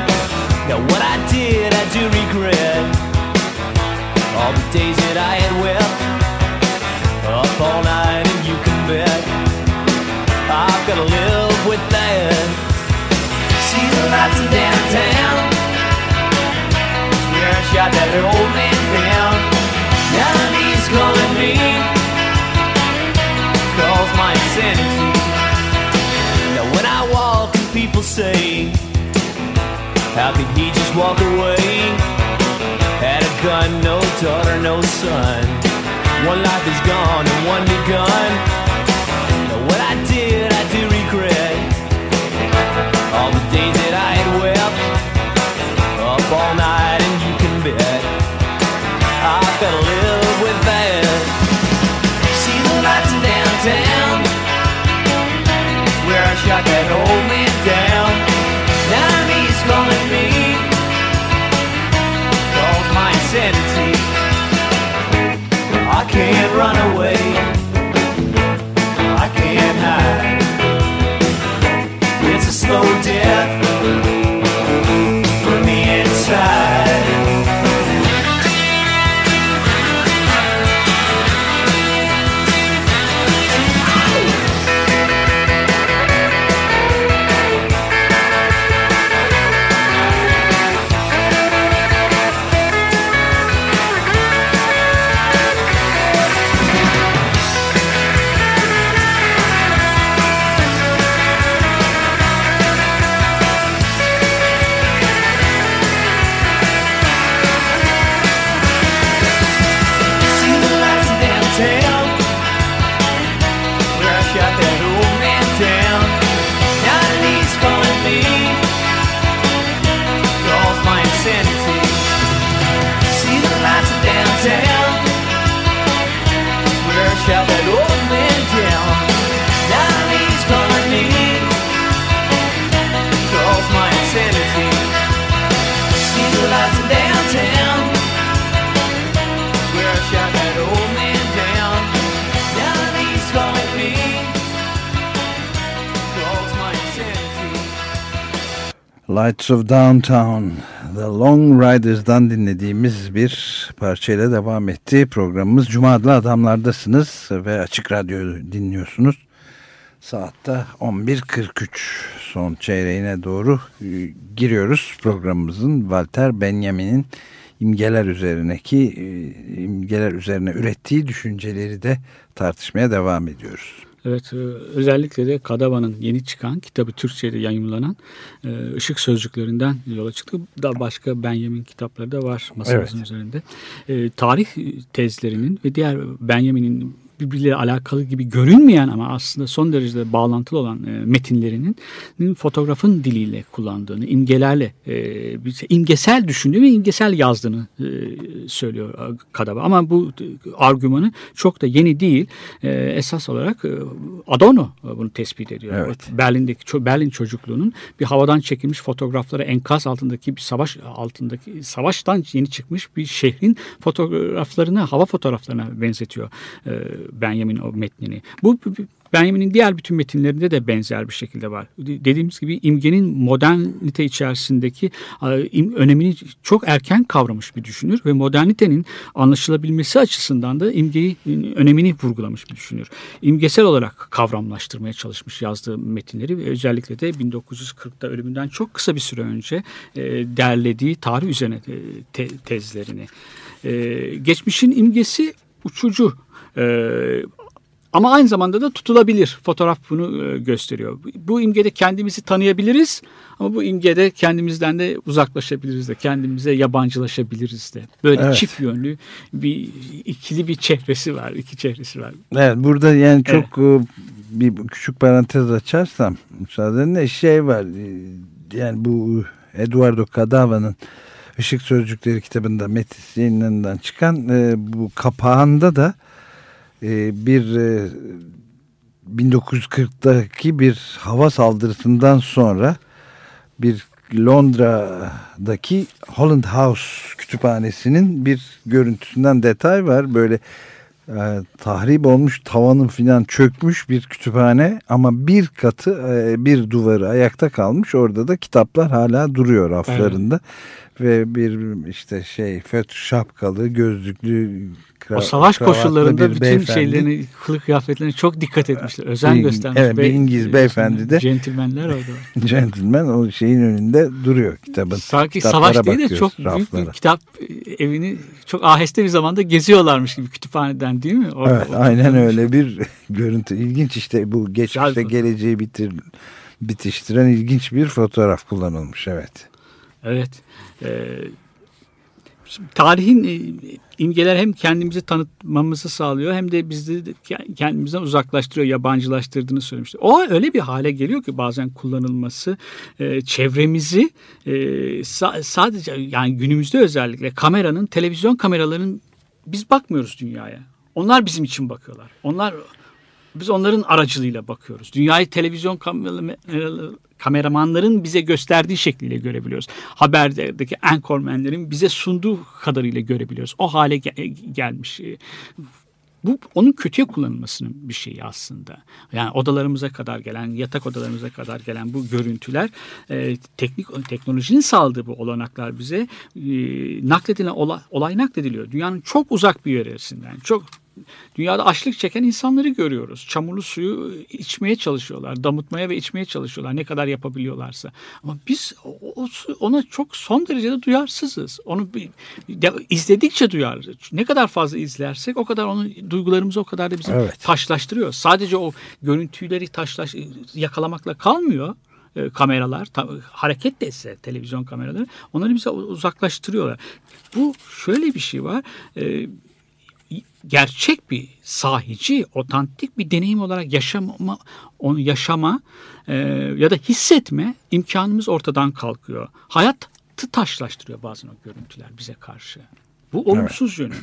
Now what I did, I do regret. All the days that I had wept. Up all night and you can bet. I've gotta live with that. See the lights in downtown. Where I shot that old man say, How could he just walk away? Had a gun, no daughter, no son. One life is gone and one begun. Now what I did, I do regret. All the days that I had wept up all night and you can bet I've gotta live with that. See the lights in downtown where I shot that old man Lights of Downtown. The Long Riders'dan dinlediğimiz bir parçayla devam etti. Programımız Cuma adlı adamlardasınız ve Açık Radyo'yu dinliyorsunuz. Saatte 11.43 son çeyreğine doğru e, giriyoruz programımızın Walter Benjamin'in imgeler üzerineki e, imgeler üzerine ürettiği düşünceleri de tartışmaya devam ediyoruz. Evet e, özellikle de Kadava'nın yeni çıkan kitabı Türkçe'de yayımlanan e, ışık sözcüklerinden yola çıktı. Da başka Benjamin kitapları da var masamızın Evet. üzerinde. E, tarih tezlerinin ve diğer Benjamin'in birbirleriyle alakalı gibi görünmeyen ama aslında son derece bağlantılı olan e, metinlerinin fotoğrafın diliyle kullandığını, imgelerle, e, bir- imgesel düşündüğü ve imgesel yazdığını e, söylüyor e, Kadaba. Ama bu e, argümanı çok da yeni değil. E, esas olarak e, Adorno e, bunu tespit ediyor. Evet. Berlin'deki Berlin çocukluğunun bir havadan çekilmiş fotoğrafları enkaz altındaki bir savaş altındaki savaştan yeni çıkmış bir şehrin fotoğraflarına hava fotoğraflarına benzetiyor e, Benjamin o metnini. Bu Benjamin'in diğer bütün metinlerinde de benzer bir şekilde var. De- Dediğimiz gibi imgenin modernite içerisindeki önemini çok erken kavramış bir düşünür ve modernitenin anlaşılabilmesi açısından da imgeyi e, önemini vurgulamış bir düşünür. İmgesel olarak kavramlaştırmaya çalışmış yazdığı metinleri ve özellikle de 1940'da ölümünden çok kısa bir süre önce e, derlediği tarih üzerine e, te- tezlerini. E, geçmişin imgesi uçucu. E, ama aynı zamanda da tutulabilir. Fotoğraf bunu e, gösteriyor. Bu imgede kendimizi tanıyabiliriz ama bu imgede kendimizden de uzaklaşabiliriz de, kendimize yabancılaşabiliriz de. Böyle Evet. çift yönlü bir ikili bir çehresi var, iki çehresi var. Evet burada yani çok e, bir küçük parantez açarsam müsaadenle şey var e, yani bu Eduardo Cadava'nın Işık Sözcükleri kitabında Metis yayınlarından çıkan e, bu kapağında da e, bir e, 1940'daki bir hava saldırısından sonra bir Londra'daki Holland House kütüphanesinin bir görüntüsünden detay var. Böyle e, tahrip olmuş tavanın filan çökmüş bir kütüphane ama bir katı e, bir duvarı ayakta kalmış. Orada da kitaplar hala duruyor raflarında. Ve bir işte şey föt şapkalı gözlüklü O savaş koşullarında bütün beyefendi. şeylerini, kılık kıyafetlerine çok dikkat etmişler. Özen Bir- göstermiş. evet, bir İngiliz beyefendi de- Centilmenler orada. Gentleman o şeyin önünde duruyor kitabın. Sanki savaş değil de çok büyük raflara. bir kitap evini çok aheste bir zamanda geziyorlarmış gibi kütüphaneden değil mi? Orada- Evet aynen öyle bir görüntü. İlginç işte bu geçmişte geleceği bitir, bitiştiren ilginç bir fotoğraf kullanılmış evet. Evet. Ee, tarihin e, imgeler hem kendimizi tanıtmamızı sağlıyor hem de bizi de ke- kendimizden uzaklaştırıyor, yabancılaştırdığını söylemişti. O öyle bir hale geliyor ki bazen kullanılması e, çevremizi e, sa- sadece yani günümüzde özellikle kameranın, televizyon kameralarının biz bakmıyoruz dünyaya. Onlar bizim için bakıyorlar. Onlar biz onların aracılığıyla bakıyoruz. Dünyayı televizyon kameraları- kameramanların bize gösterdiği şekliyle görebiliyoruz. Haberdeki anchormenlerin bize sunduğu kadarıyla görebiliyoruz. O hale ge- gelmiş. Bu onun kötüye kullanılmasının bir şeyi aslında. Yani odalarımıza kadar gelen, yatak odalarımıza kadar gelen bu görüntüler e, teknik teknolojinin sağladığı bu olanaklar bize e, nakledilen olay, olay naklediliyor. Dünyanın çok uzak bir yöresinden, çok Dünyada açlık çeken insanları görüyoruz. Çamurlu suyu içmeye çalışıyorlar. Damıtmaya ve içmeye çalışıyorlar. Ne kadar yapabiliyorlarsa. Ama biz o- ona çok son derecede duyarsızız. Onu izledikçe duyarız. Ne kadar fazla izlersek o kadar onun duygularımızı o kadar da bizim Evet. taşlaştırıyor. Sadece o görüntüleri taşlaş yakalamakla kalmıyor e, kameralar ta- hareket de etse televizyon kameraları onları bize uzaklaştırıyorlar. Bu şöyle bir şey var. E, gerçek bir sahici, otantik bir deneyim olarak yaşama, onu yaşama e, ya da hissetme imkanımız ortadan kalkıyor. Hayatı taşlaştırıyor bazen o görüntüler bize karşı. Bu olumsuz yönü.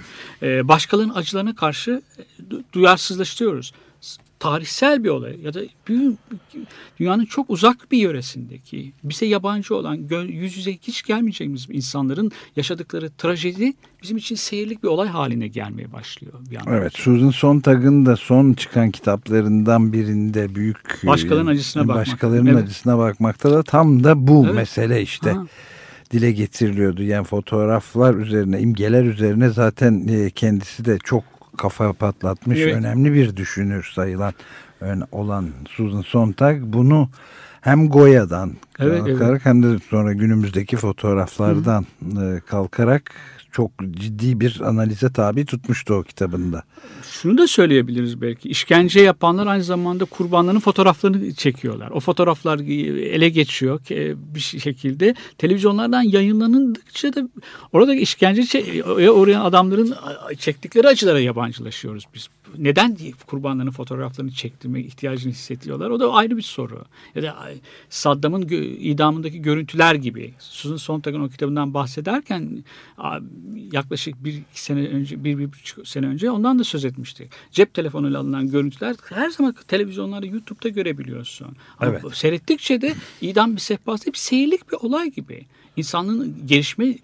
E, başkalarının acılarına karşı e, du- duyarsızlaştırıyoruz. Tarihsel bir olay ya da dünyanın çok uzak bir yöresindeki bize yabancı olan yüz yüze hiç gelmeyeceğimiz insanların yaşadıkları trajedi bizim için seyirlik bir olay haline gelmeye başlıyor bir anda. Evet Susan Sontag'ın da son çıkan kitaplarından birinde büyük Başkalarının e, acısına bakmak. Başkalarının Evet. acısına bakmakta da tam da bu Evet. mesele işte. Ha. dile getiriliyordu. Yani fotoğraflar üzerine, imgeler üzerine zaten e, kendisi de çok kafa patlatmış. Evet. Önemli bir düşünür sayılan olan Susan Sontag bunu hem Goya'dan Evet, kalkarak hem de sonra günümüzdeki fotoğraflardan e, kalkarak çok ciddi bir analize tabi tutmuştu o kitabında. Şunu da söyleyebiliriz belki. İşkence yapanlar aynı zamanda kurbanların fotoğraflarını çekiyorlar. O fotoğraflar ele geçiyor e, bir şekilde. Televizyonlardan yayınlanındıkça da orada işkence çe- oraya adamların çektikleri acılara yabancılaşıyoruz biz. Neden kurbanların fotoğraflarını çektirmek ihtiyacını hissediyorlar? O da ayrı bir soru. Ya da Saddam'ın idamındaki görüntüler gibi. Susan Sontag'ın o kitabından bahsederken yaklaşık bir iki sene önce, bir, bir buçuk sene önce ondan da söz etmiştik. Cep telefonuyla alınan görüntüler her zaman televizyonlarda, YouTube'da görebiliyorsun. Ama Evet. Seyrettikçe de idam bir sehpası bir seyirlik bir olay gibi. İnsanlığın gelişme e,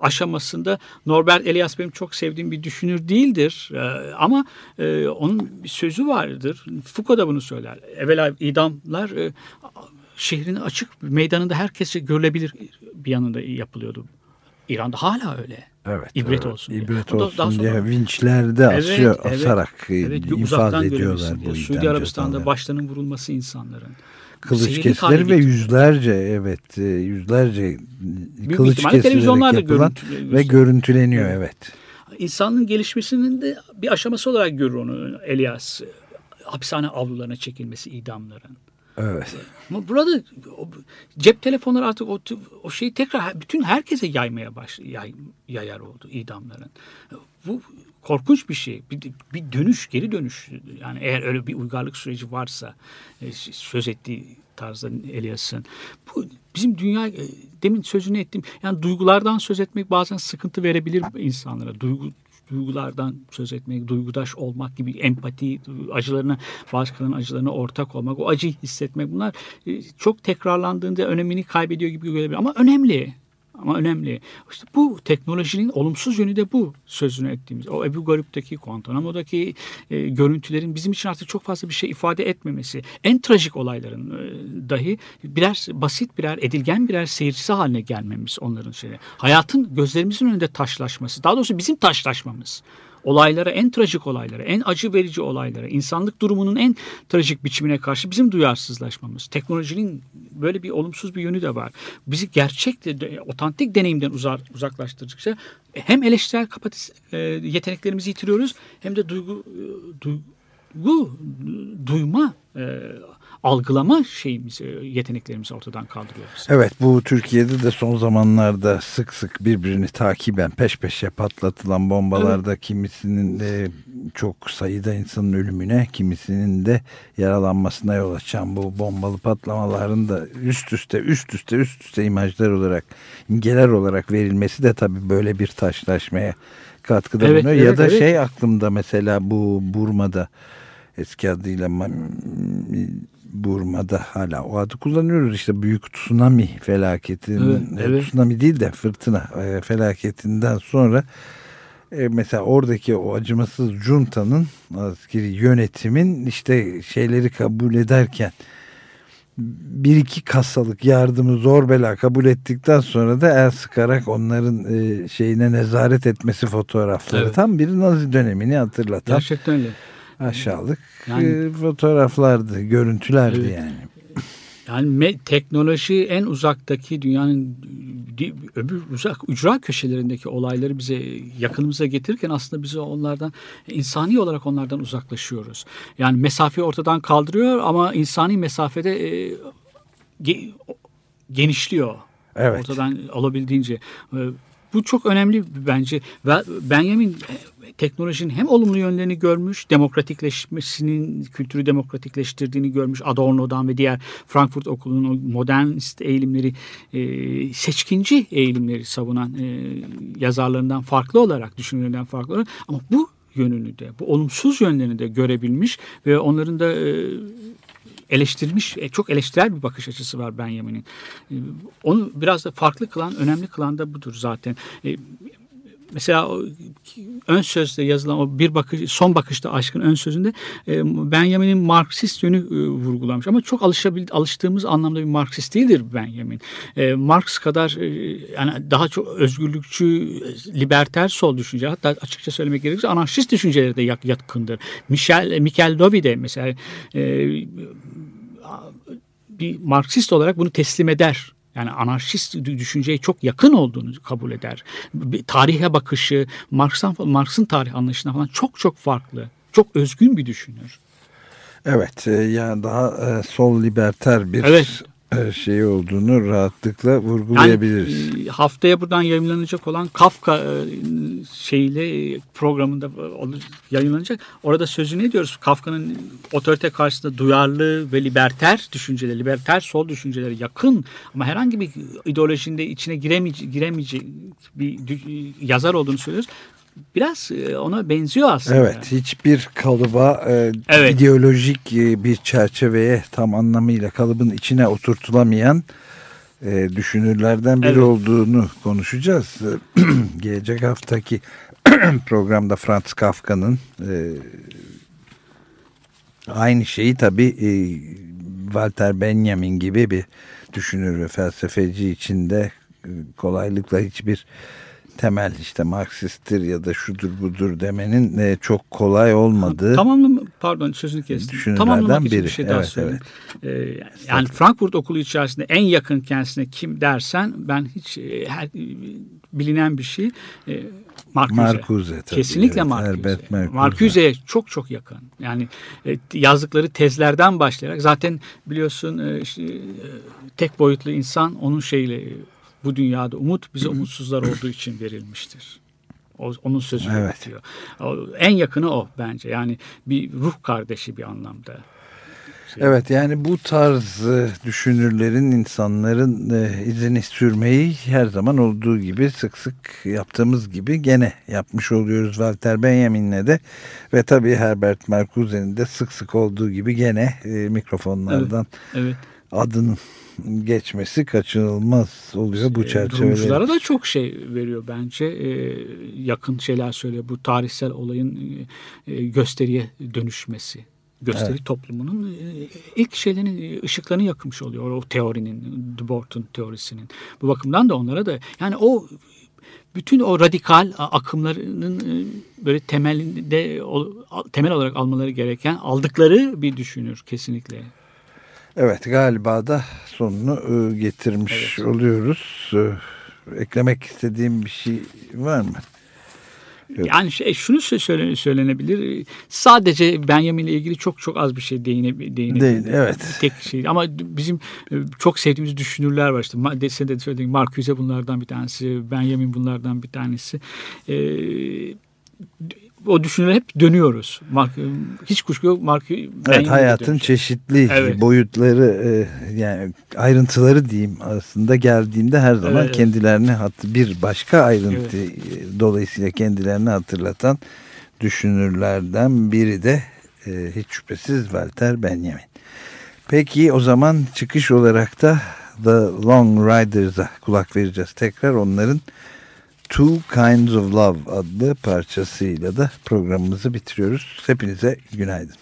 aşamasında Norbert Elias benim çok sevdiğim bir düşünür değildir. E, Ama e, onun bir sözü vardır. Foucault da bunu söyler. Evvela idamlar e, şehrin açık meydanında herkesçe görülebilir bir yanında yapılıyordu. İran'da hala öyle. Evet. İbret evet. olsun diye. İbret olsun daha sonra- diye vinçlerde asıyor, asarak e, evet, infaz ediyorlar bu diye. Suudi Arabistan'da cezalarını. başlarının vurulması insanların. Kılıç hale ve yüzlerce evet e, yüzlerce kılıç ihtimalle kesilerek yapılan görüntü- ve görüntüleniyor evet. İnsanlığın gelişmesinin de bir aşaması olarak görür onu Elias. Hapishane avlularına çekilmesi idamların. Evet. Ama burada cep telefonları artık o, o şeyi tekrar bütün herkese yaymaya baş yay, yayar oldu idamların. Bu korkunç bir şey. Bir, bir dönüş, geri dönüş. Yani eğer öyle bir uygarlık süreci varsa e, söz ettiği tarzda Elias'ın. Bu bizim dünya e, demin sözünü ettim. Yani duygulardan söz etmek bazen sıkıntı verebilir insanlara. Duygu duygulardan söz etmek, duygudaş olmak gibi empati, acılarına, başkalarının acılarına ortak olmak, o acıyı hissetmek bunlar e, çok tekrarlandığında önemini kaybediyor gibi gelebilir. Ama önemli. Ama önemli. İşte bu teknolojinin olumsuz yönü de bu sözünü ettiğimiz. O Ebu Garip'teki, Guantanamo'daki e, görüntülerin bizim için artık çok fazla bir şey ifade etmemesi. En trajik olayların e, dahi birer basit birer edilgen birer seyircisi haline gelmemiz onların şeyi. Hayatın gözlerimizin önünde taşlaşması. Daha doğrusu bizim taşlaşmamız olaylara, en trajik olaylara, en acı verici olaylara, insanlık durumunun en trajik biçimine karşı bizim duyarsızlaşmamız. Teknolojinin böyle bir olumsuz bir yönü de var. Bizi gerçek, otantik deneyimden uzak, uzaklaştırdıkça hem eleştirel kapatis, e, yeteneklerimizi yitiriyoruz hem de duygu, e, duygu duyma, e, algılama şeyimizi, yeteneklerimizi ortadan kaldırıyoruz. Evet bu Türkiye'de de son zamanlarda sık sık birbirini takiben peş peşe patlatılan bombalarda kimisinin de çok sayıda insanın ölümüne kimisinin de yaralanmasına yol açan bu bombalı patlamaların da üst üste üst üste üst üste imajlar olarak imgeler olarak verilmesi de tabii böyle bir taşlaşmaya katkıda Evet, bulunuyor. ya evet, da evet. şey aklımda mesela bu Burma'da eski adıyla Ma- Burma'da hala o adı kullanıyoruz işte büyük tsunami felaketinin Evet, e, evet. tsunami değil de fırtına e, felaketinden sonra e, mesela oradaki o acımasız juntanın askeri yönetimin işte şeyleri kabul ederken bir iki kasalık yardımı zor bela kabul ettikten sonra da el sıkarak onların e, şeyine nezaret etmesi fotoğrafları Evet. tam bir Nazi dönemini hatırlatan Gerçekten öyle. Aşağılık Yani- e, fotoğraflardı, görüntülerdi Evet. yani. Yani teknoloji en uzaktaki dünyanın öbür uzak ücra köşelerindeki olayları bize yakınımıza getirirken aslında bize onlardan insani olarak onlardan uzaklaşıyoruz. Yani mesafeyi ortadan kaldırıyor ama insani mesafede e, ge- genişliyor. Evet. Ortadan olabildiğince. Bu çok önemli bence. Ve Benjamin e, teknolojinin hem olumlu yönlerini görmüş, demokratikleşmesinin kültürü demokratikleştirdiğini görmüş Adorno'dan ve diğer Frankfurt Okulu'nun o modernist eğilimleri, e, seçkinci eğilimleri savunan e, yazarlarından farklı olarak, düşünürlerinden farklı olarak ama bu yönünü de, bu olumsuz yönlerini de görebilmiş ve onların da eleştirmiş, e, çok eleştirel bir bakış açısı var Benjamin'in. E, Onu biraz da farklı kılan, önemli kılan da budur zaten. E, Mesela ön sözde yazılan o bir bakış, son bakışta aşkın ön sözünde e, Benjamin'in Marksist yönü e, vurgulanmış. Ama çok alışabil, alıştığımız anlamda bir Marksist değildir Benjamin. E, Marx kadar e, yani daha çok özgürlükçü, e, liberter sol düşünce hatta açıkça söylemek gerekirse anarşist düşüncelere de yatkındır. Michel, Michel Dovi de mesela e, bir Marksist olarak bunu teslim eder. Yani anarşist düşünceye çok yakın olduğunu kabul eder. Bir Tarihe bakışı, Marx'tan, Marx'ın tarih anlayışından falan çok çok farklı. Çok özgün bir düşünür. Evet, e, yani daha e, sol liberter bir Evet. Şey olduğunu rahatlıkla vurgulayabiliriz. Yani, e, haftaya buradan yayınlanacak olan Kafka e, şeyle e, programında yayınlanacak. Orada sözünü ediyoruz. Kafka'nın otorite karşısında duyarlı ve liberter düşünceleri, liberter sol düşünceleri yakın ama herhangi bir ideolojinin de içine giremeyecek, giremeyecek bir yazar olduğunu söylüyoruz. Biraz e, ona benziyor aslında. Evet hiçbir kalıba e, Evet. ideolojik e, bir çerçeveye tam anlamıyla kalıbın içine oturtulamayan e, düşünürlerden biri Evet. olduğunu konuşacağız. Gelecek haftaki programda Franz Kafka'nın e, aynı şeyi tabii e, Walter Benjamin gibi bir düşünür ve felsefeci içinde e, kolaylıkla hiçbir temel işte Marksisttir ya da şudur budur demenin e, çok kolay olmadığı. Tamamlam pardon sözünü kestim. Tamamlamak için biri. bir şey daha Evet, söyleyeyim. Ee, yani Frankfurt okulu içerisinde en yakın kendisine kim dersen ben hiç e, her, bilinen bir şey e, Marcuse. Marcuse tabii, Kesinlikle evet, Marcuse. Herbert Marcuse. Marcuse'ye çok çok yakın. Yani e, yazdıkları tezlerden başlayarak zaten biliyorsun e, işte, e, tek boyutlu insan onun şeyle e, bu dünyada umut bize umutsuzlar olduğu için verilmiştir. O, onun sözü Evet. diyor. O, en yakını o bence. Yani bir ruh kardeşi bir anlamda. Evet yani bu tarz e, düşünürlerin insanların e, izini sürmeyi her zaman olduğu gibi sık sık yaptığımız gibi gene yapmış oluyoruz Walter Benjamin'le de ve tabii Herbert Marcuse'nin de sık sık olduğu gibi gene e, mikrofonlardan Evet. adının geçmesi kaçınılmaz oluyor bu çerçevede. Rumculara da çok şey veriyor bence. Ee, yakın şeyler söylüyor. Bu tarihsel olayın e, e, gösteriye dönüşmesi. Gösteri toplumunun e, ilk şeylerin e, ışıklarını yakmış oluyor. O teorinin, Dubort'un teorisinin. Bu bakımdan da onlara da yani o bütün o radikal akımlarının e, böyle temelinde temel olarak almaları gereken aldıkları bir düşünür kesinlikle. Evet galiba da sonunu e, getirmiş oluyoruz. E, eklemek istediğim bir şey var mı? Yok. Yani şey, şunu sö- söyle, söylenebilir. Sadece Benjamin ile ilgili çok çok az bir şey değine, değinebilir. Değil, evet. Tek şey. Ama bizim e, çok sevdiğimiz düşünürler var işte. Sen de söylediğin Marcuse bunlardan bir tanesi. Benjamin bunlardan bir tanesi. Ee, o düşünürlere hep dönüyoruz. Mark, hiç kuşku yok. Mark, Evet hayatın çeşitli Evet. boyutları e, yani ayrıntıları diyeyim aslında geldiğinde her zaman Evet. kendilerini hat bir başka ayrıntı e, dolayısıyla kendilerini hatırlatan düşünürlerden biri de e, hiç şüphesiz Walter Benjamin. Peki o zaman çıkış olarak da The Long Riders'a kulak vereceğiz. Tekrar onların Two Kinds of Love adlı parçasıyla da programımızı bitiriyoruz. Hepinize günaydın.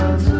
Love.